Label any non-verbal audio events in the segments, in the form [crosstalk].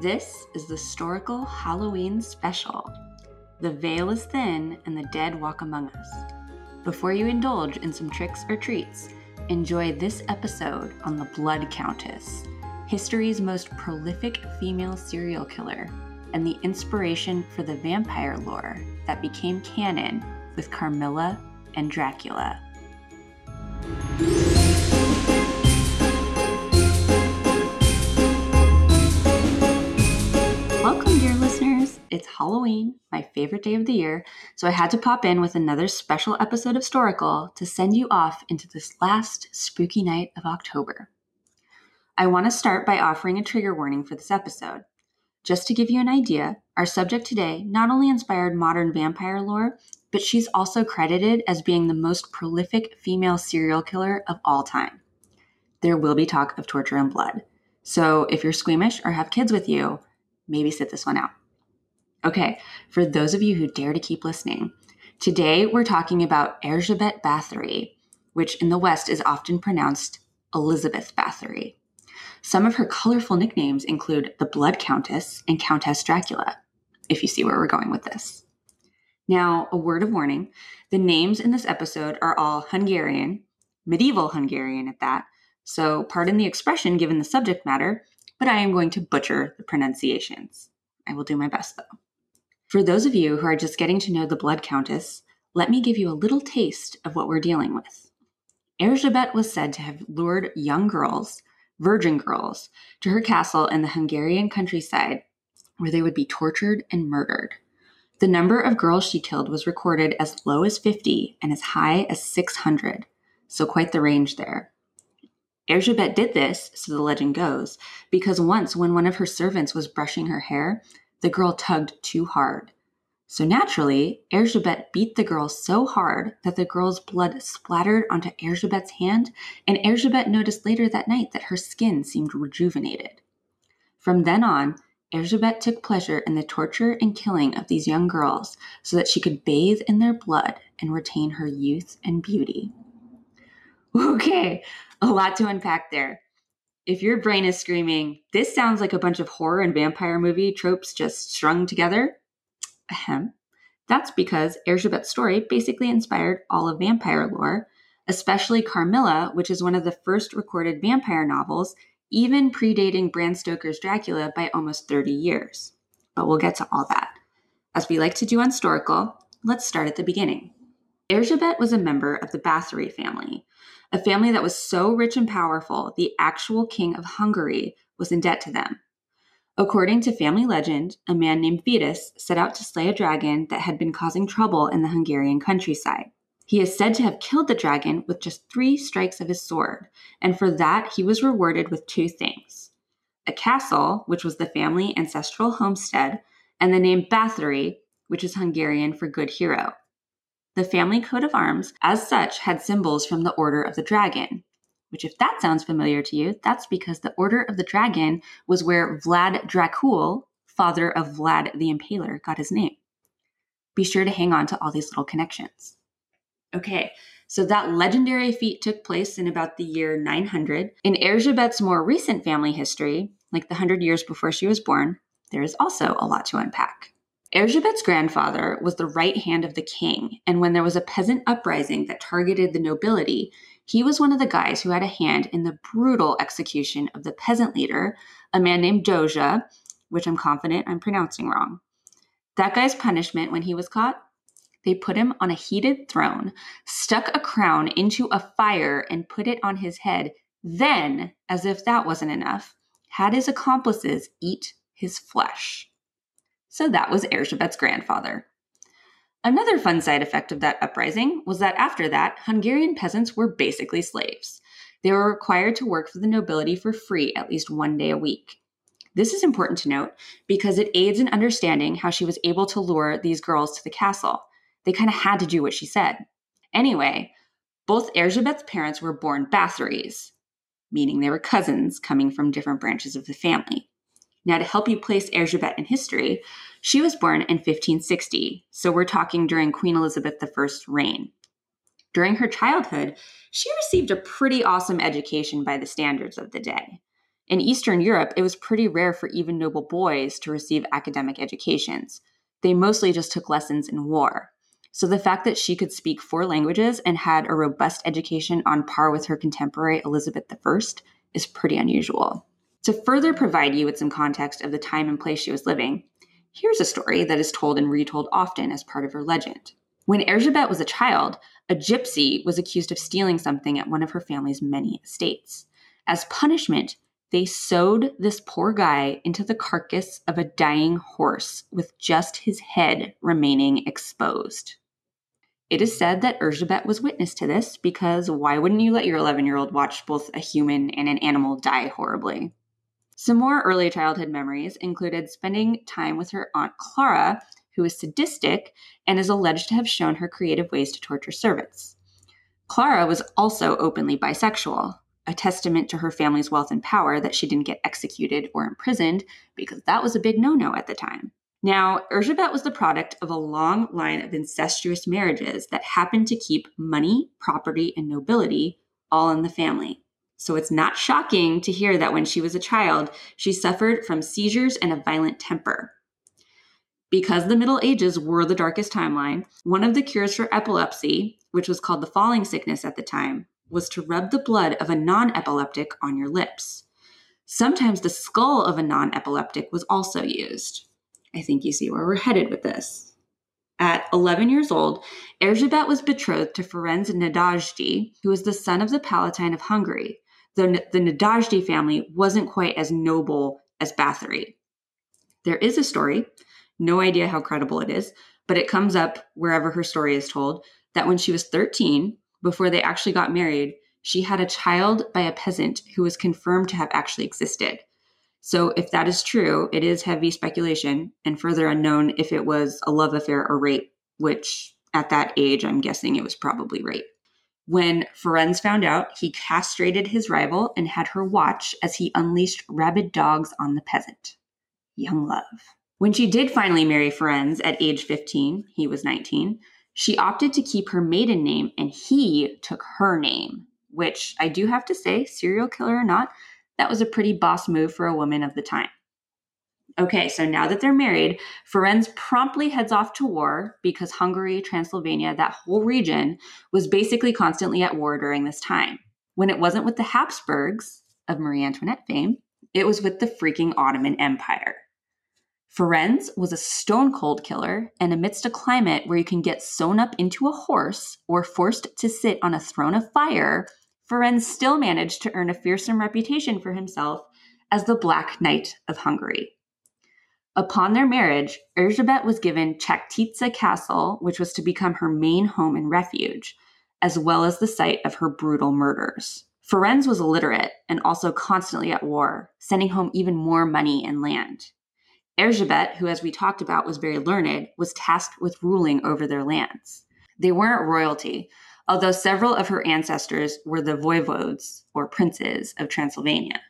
This is the historical Halloween special. The veil is thin and the dead walk among us. Before you indulge in some tricks or treats, enjoy this episode on the Blood Countess, history's most prolific female serial killer, and the inspiration for the vampire lore that became canon with Carmilla and Dracula. It's Halloween, my favorite day of the year, so I had to pop in with another special episode of Storical to send you off into this last spooky night of October. I want to start by offering a trigger warning for this episode. Just to give you an idea, our subject today not only inspired modern vampire lore, but she's also credited as being the most prolific female serial killer of all time. There will be talk of torture and blood. So if you're squeamish or have kids with you, maybe sit this one out. Okay, for those of you who dare to keep listening, today we're talking about Erzsébet Bathory, which in the West is often pronounced Elizabeth Bathory. Some of her colorful nicknames include the Blood Countess and Countess Dracula, if you see where we're going with this. Now, a word of warning the names in this episode are all Hungarian, medieval Hungarian at that, so pardon the expression given the subject matter, but I am going to butcher the pronunciations. I will do my best though. For those of you who are just getting to know the Blood Countess, let me give you a little taste of what we're dealing with. Erzsébet was said to have lured young girls, virgin girls, to her castle in the Hungarian countryside where they would be tortured and murdered. The number of girls she killed was recorded as low as 50 and as high as 600, so quite the range there. Erzsébet did this, so the legend goes, because once when one of her servants was brushing her hair, the girl tugged too hard. So naturally, Erzsébet beat the girl so hard that the girl's blood splattered onto Erzsébet's hand, and Erzsébet noticed later that night that her skin seemed rejuvenated. From then on, Erzsébet took pleasure in the torture and killing of these young girls so that she could bathe in their blood and retain her youth and beauty. [laughs] Okay, a lot to unpack there. If your brain is screaming, this sounds like a bunch of horror and vampire movie tropes just strung together, ahem, that's because Erzsébet's story basically inspired all of vampire lore, especially Carmilla, which is one of the first recorded vampire novels, even predating Bram Stoker's Dracula by almost 30 years. But we'll get to all that. As we like to do on Storical, let's start at the beginning. Erzsébet was a member of the Bathory family, a family that was so rich and powerful, the actual king of Hungary was in debt to them. According to family legend, a man named Vitus set out to slay a dragon that had been causing trouble in the Hungarian countryside. He is said to have killed the dragon with just three strikes of his sword, and for that he was rewarded with two things a castle, which was the family ancestral homestead, and the name Bathory, which is Hungarian for good hero. The family coat of arms, as such, had symbols from the Order of the Dragon, which, if that sounds familiar to you, that's because the Order of the Dragon was where Vlad Dracul, father of Vlad the Impaler, got his name. Be sure to hang on to all these little connections. Okay, so that legendary feat took place in about the year 900. In Erzsébet's more recent family history, like the 100 years before she was born, there is also a lot to unpack. Erzsébet's grandfather was the right hand of the king, and when there was a peasant uprising that targeted the nobility, he was one of the guys who had a hand in the brutal execution of the peasant leader, a man named Dózsa, which I'm confident I'm pronouncing wrong. That guy's punishment when he was caught? They put him on a heated throne, stuck a crown into a fire, and put it on his head. Then, as if that wasn't enough, had his accomplices eat his flesh. So that was Erzsébet's grandfather. Another fun side effect of that uprising was that after that, Hungarian peasants were basically slaves. They were required to work for the nobility for free at least one day a week. This is important to note because it aids in understanding how she was able to lure these girls to the castle. They kind of had to do what she said. Anyway, both Erzsébet's parents were born Bathorys, meaning they were cousins coming from different branches of the family. Now, to help you place Erzsébet in history, she was born in 1560, so we're talking during Queen Elizabeth I's reign. During her childhood, she received a pretty awesome education by the standards of the day. In Eastern Europe, it was pretty rare for even noble boys to receive academic educations. They mostly just took lessons in war. So the fact that she could speak four languages and had a robust education on par with her contemporary Elizabeth I is pretty unusual. To further provide you with some context of the time and place she was living, here's a story that is told and retold often as part of her legend. When Erzsébet was a child, a gypsy was accused of stealing something at one of her family's many estates. As punishment, they sewed this poor guy into the carcass of a dying horse with just his head remaining exposed. It is said that Erzsébet was witness to this because why wouldn't you let your 11 year old watch both a human and an animal die horribly? Some more early childhood memories included spending time with her Aunt Clara, who is sadistic and is alleged to have shown her creative ways to torture servants. Clara was also openly bisexual, a testament to her family's wealth and power that she didn't get executed or imprisoned because that was a big no no at the time. Now, Erzsébet was the product of a long line of incestuous marriages that happened to keep money, property, and nobility all in the family. So it's not shocking to hear that when she was a child, she suffered from seizures and a violent temper. Because the Middle Ages were the darkest timeline, one of the cures for epilepsy, which was called the falling sickness at the time, was to rub the blood of a non epileptic on your lips. Sometimes the skull of a non epileptic was also used. I think you see where we're headed with this. At 11 years old, Erzsébet was betrothed to Ferenc Nadasdy, who was the son of the Palatine of Hungary, though the Nadasdy family wasn't quite as noble as Bathory. There is a story, no idea how credible it is, but it comes up wherever her story is told, that when she was 13, before they actually got married, she had a child by a peasant who was confirmed to have actually existed. So, if that is true, it is heavy speculation and further unknown if it was a love affair or rape, which at that age, I'm guessing it was probably rape. When Ferenc found out, he castrated his rival and had her watch as he unleashed rabid dogs on the peasant. Young love. When she did finally marry Ferenc at age 15, he was 19, she opted to keep her maiden name and he took her name, which I do have to say, serial killer or not, that was a pretty boss move for a woman of the time. Okay, so now that they're married, Ferenc promptly heads off to war because Hungary, Transylvania, that whole region was basically constantly at war during this time. When it wasn't with the Habsburgs of Marie Antoinette fame, it was with the freaking Ottoman Empire. Ferenc was a stone cold killer, and amidst a climate where you can get sewn up into a horse or forced to sit on a throne of fire, Ferenc still managed to earn a fearsome reputation for himself as the Black Knight of Hungary. Upon their marriage, Erzsébet was given Čachtice Castle, which was to become her main home and refuge, as well as the site of her brutal murders. Ferenc was illiterate and also constantly at war, sending home even more money and land. Erzsébet, who, as we talked about, was very learned, was tasked with ruling over their lands. They weren't royalty, although several of her ancestors were the voivodes, or princes, of Transylvania.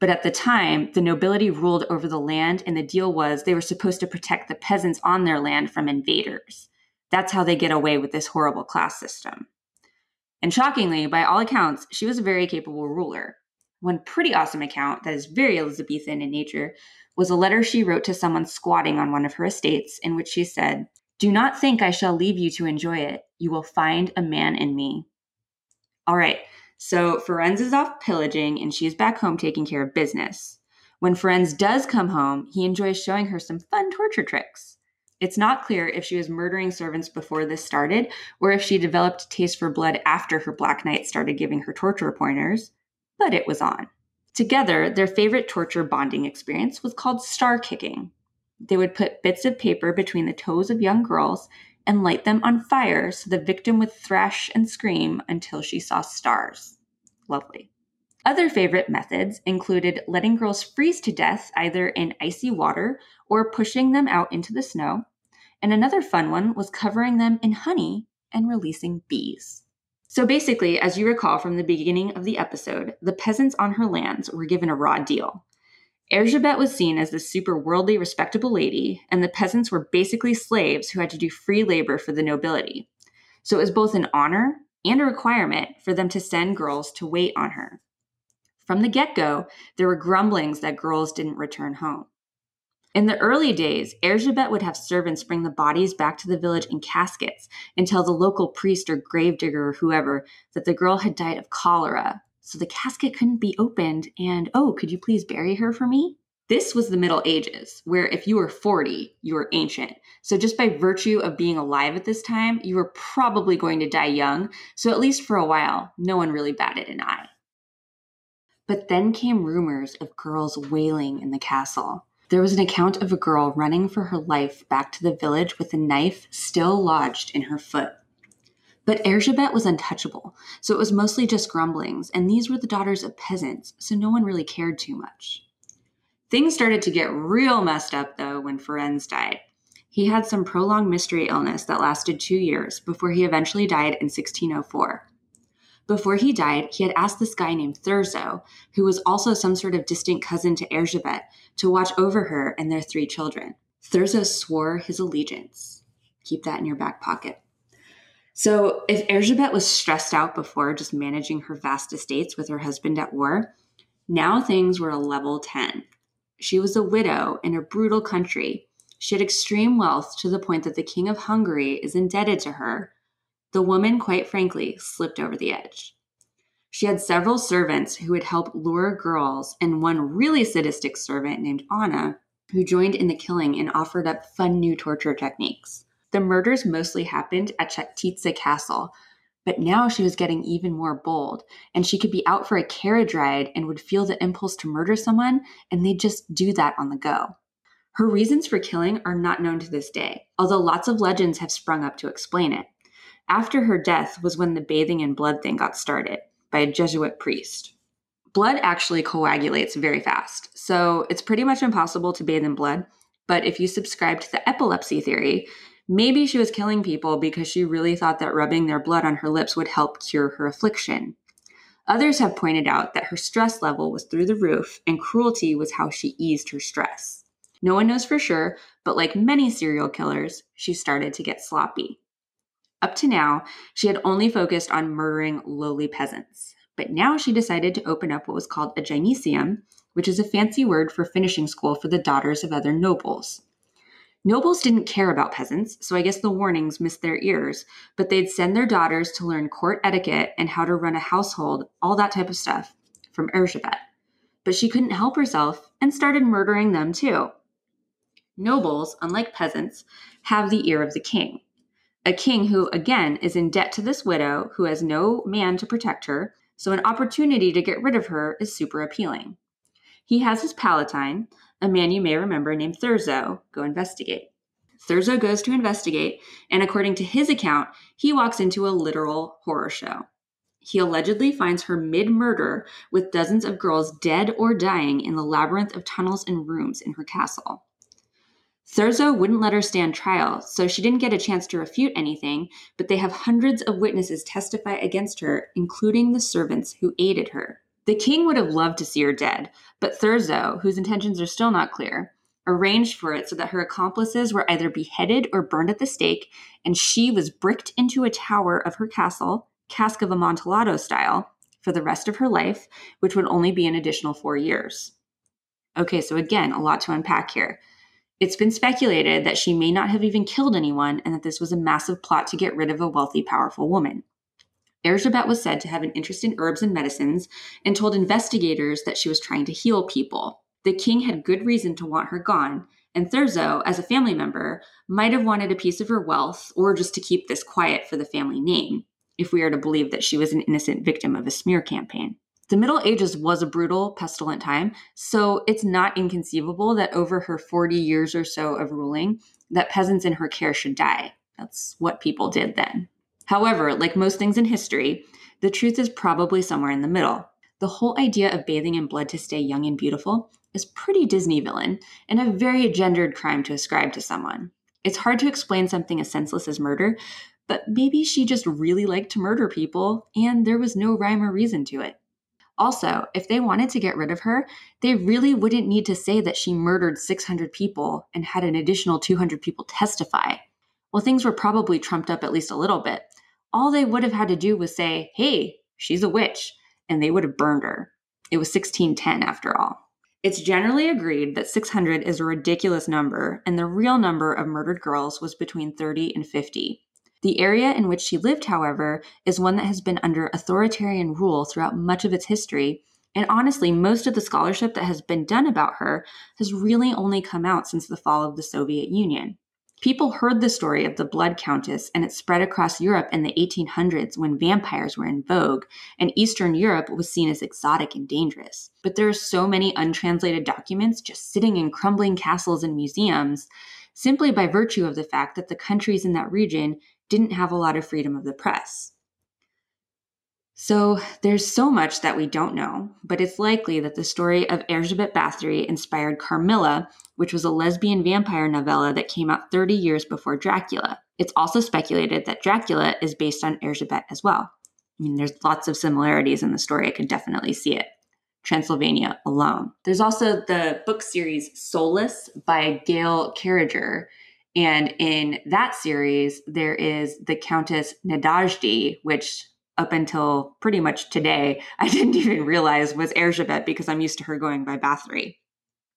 But at the time, the nobility ruled over the land, and the deal was they were supposed to protect the peasants on their land from invaders. That's how they get away with this horrible class system. And shockingly, by all accounts, she was a very capable ruler. One pretty awesome account that is very Elizabethan in nature was a letter she wrote to someone squatting on one of her estates, in which she said, Do not think I shall leave you to enjoy it. You will find a man in me. All right, so Ferenc is off pillaging and she's back home taking care of business. When Ferenc does come home, he enjoys showing her some fun torture tricks. It's not clear if she was murdering servants before this started or if she developed a taste for blood after her Black Knight started giving her torture pointers, but it was on. Together, their favorite torture bonding experience was called star kicking. They would put bits of paper between the toes of young girls and light them on fire so the victim would thrash and scream until she saw stars. Lovely. Other favorite methods included letting girls freeze to death either in icy water or pushing them out into the snow. And another fun one was covering them in honey and releasing bees. So basically, as you recall from the beginning of the episode, the peasants on her lands were given a raw deal. Erzsébet was seen as the super worldly, respectable lady, and the peasants were basically slaves who had to do free labor for the nobility. So it was both an honor and a requirement for them to send girls to wait on her. From the get go, there were grumblings that girls didn't return home. In the early days, Erzsébet would have servants bring the bodies back to the village in caskets and tell the local priest or gravedigger or whoever that the girl had died of cholera. So the casket couldn't be opened, and oh, could you please bury her for me? This was the Middle Ages, where if you were 40, you were ancient. So, just by virtue of being alive at this time, you were probably going to die young. So, at least for a while, no one really batted an eye. But then came rumors of girls wailing in the castle. There was an account of a girl running for her life back to the village with a knife still lodged in her foot. But Erzsébet was untouchable, so it was mostly just grumblings, and these were the daughters of peasants, so no one really cared too much. Things started to get real messed up, though, when Ferenc died. He had some prolonged mystery illness that lasted two years before he eventually died in 1604. Before he died, he had asked this guy named Thurzo, who was also some sort of distant cousin to Erzsébet, to watch over her and their three children. Thurzo swore his allegiance. Keep that in your back pocket. So, if Erzsébet was stressed out before just managing her vast estates with her husband at war, now things were a level 10. She was a widow in a brutal country. She had extreme wealth to the point that the king of Hungary is indebted to her. The woman, quite frankly, slipped over the edge. She had several servants who would help lure girls, and one really sadistic servant named Anna, who joined in the killing and offered up fun new torture techniques. The murders mostly happened at Čachtice Castle, but now she was getting even more bold, and she could be out for a carriage ride and would feel the impulse to murder someone, and they'd just do that on the go. Her reasons for killing are not known to this day, although lots of legends have sprung up to explain it. After her death was when the bathing in blood thing got started by a Jesuit priest. Blood actually coagulates very fast, so it's pretty much impossible to bathe in blood. But if you subscribe to the epilepsy theory, Maybe she was killing people because she really thought that rubbing their blood on her lips would help cure her affliction. Others have pointed out that her stress level was through the roof and cruelty was how she eased her stress. No one knows for sure, but like many serial killers, she started to get sloppy. Up to now, she had only focused on murdering lowly peasants. But now she decided to open up what was called a gynecium, which is a fancy word for finishing school for the daughters of other nobles. Nobles didn't care about peasants, so I guess the warnings missed their ears, but they'd send their daughters to learn court etiquette and how to run a household, all that type of stuff, from Erzsébet. But she couldn't help herself and started murdering them too. Nobles, unlike peasants, have the ear of the king. A king who, again, is in debt to this widow who has no man to protect her, so an opportunity to get rid of her is super appealing. He has his palatine, a man you may remember named Thurzo, go investigate. Thurzo goes to investigate, and according to his account, he walks into a literal horror show. He allegedly finds her mid murder with dozens of girls dead or dying in the labyrinth of tunnels and rooms in her castle. Thurzo wouldn't let her stand trial, so she didn't get a chance to refute anything, but they have hundreds of witnesses testify against her, including the servants who aided her. The king would have loved to see her dead, but Thurzo, whose intentions are still not clear, arranged for it so that her accomplices were either beheaded or burned at the stake, and she was bricked into a tower of her castle, Cask of Amontillado style, for the rest of her life, which would only be an additional four years. Okay, so again, a lot to unpack here. It's been speculated that she may not have even killed anyone and that this was a massive plot to get rid of a wealthy, powerful woman. Erzsébet was said to have an interest in herbs and medicines and told investigators that she was trying to heal people. The king had good reason to want her gone, and Thurzo, as a family member, might have wanted a piece of her wealth or just to keep this quiet for the family name, if we are to believe that she was an innocent victim of a smear campaign. The Middle Ages was a brutal, pestilent time, so it's not inconceivable that over her 40 years or so of ruling, that peasants in her care should die. That's what people did then. However, like most things in history, the truth is probably somewhere in the middle. The whole idea of bathing in blood to stay young and beautiful is pretty Disney villain and a very gendered crime to ascribe to someone. It's hard to explain something as senseless as murder, but maybe she just really liked to murder people and there was no rhyme or reason to it. Also, if they wanted to get rid of her, they really wouldn't need to say that she murdered 600 people and had an additional 200 people testify. Well, things were probably trumped up at least a little bit, all they would have had to do was say, hey, she's a witch, and they would have burned her. It was 1610 after all. It's generally agreed that 600 is a ridiculous number, and the real number of murdered girls was between 30 and 50. The area in which she lived, however, is one that has been under authoritarian rule throughout much of its history, and honestly, most of the scholarship that has been done about her has really only come out since the fall of the Soviet Union. People heard the story of the Blood Countess and it spread across Europe in the 1800s when vampires were in vogue, and Eastern Europe was seen as exotic and dangerous. But there are so many untranslated documents just sitting in crumbling castles and museums simply by virtue of the fact that the countries in that region didn't have a lot of freedom of the press. So there's so much that we don't know, but it's likely that the story of Erzsébet Bathory inspired Carmilla, which was a lesbian vampire novella that came out 30 years before Dracula. It's also speculated that Dracula is based on Erzsébet as well. I mean, there's lots of similarities in the story. I could definitely see it. Transylvania alone. There's also the book series Soulless by Gail Carriger. And in that series, there is the Countess Nadasdy, which up until pretty much today, [laughs] I didn't even realize was Erzsébet because I'm used to her going by Bathory.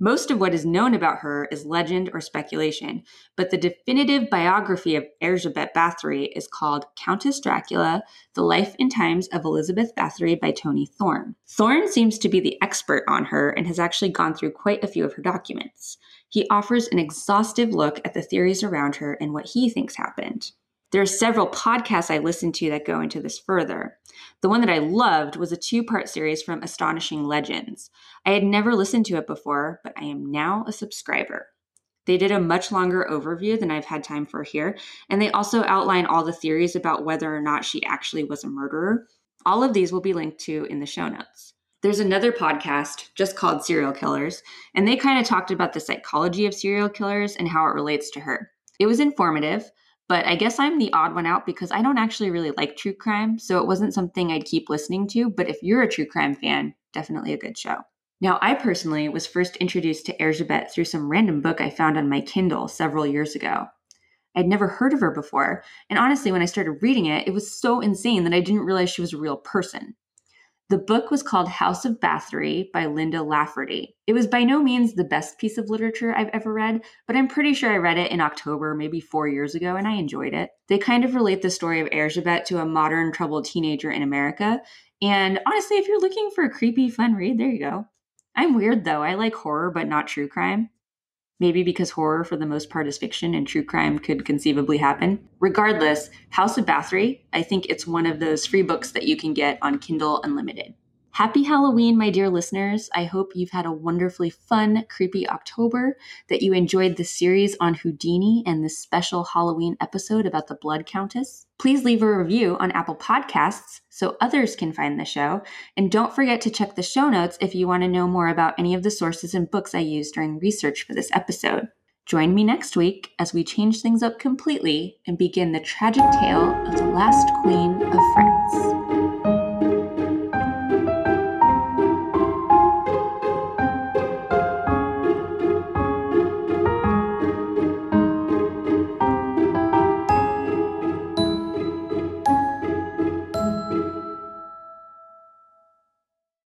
Most of what is known about her is legend or speculation, but the definitive biography of Erzsébet Bathory is called Countess Dracula The Life and Times of Elizabeth Bathory by Tony Thorne. Thorne seems to be the expert on her and has actually gone through quite a few of her documents. He offers an exhaustive look at the theories around her and what he thinks happened. There are several podcasts I listen to that go into this further. The one that I loved was a two part series from Astonishing Legends. I had never listened to it before, but I am now a subscriber. They did a much longer overview than I've had time for here, and they also outline all the theories about whether or not she actually was a murderer. All of these will be linked to in the show notes. There's another podcast just called Serial Killers, and they kind of talked about the psychology of serial killers and how it relates to her. It was informative, but I guess I'm the odd one out because I don't actually really like true crime, so it wasn't something I'd keep listening to. But if you're a true crime fan, definitely a good show. Now, I personally was first introduced to Erzsébet through some random book I found on my Kindle several years ago. I'd never heard of her before, and honestly, when I started reading it, it was so insane that I didn't realize she was a real person. The book was called House of Bathory by Linda Lafferty. It was by no means the best piece of literature I've ever read, but I'm pretty sure I read it in October, maybe four years ago, and I enjoyed it. They kind of relate the story of Erzsébet to a modern troubled teenager in America. And honestly, if you're looking for a creepy, fun read, there you go. I'm weird though. I like horror, but not true crime. Maybe because horror, for the most part, is fiction and true crime could conceivably happen. Regardless, House of Bathory, I think it's one of those free books that you can get on Kindle Unlimited. Happy Halloween, my dear listeners. I hope you've had a wonderfully fun, creepy October, that you enjoyed the series on Houdini and this special Halloween episode about the Blood Countess. Please leave a review on Apple Podcasts so others can find the show. And don't forget to check the show notes if you want to know more about any of the sources and books I used during research for this episode. Join me next week as we change things up completely and begin the tragic tale of the last queen of France.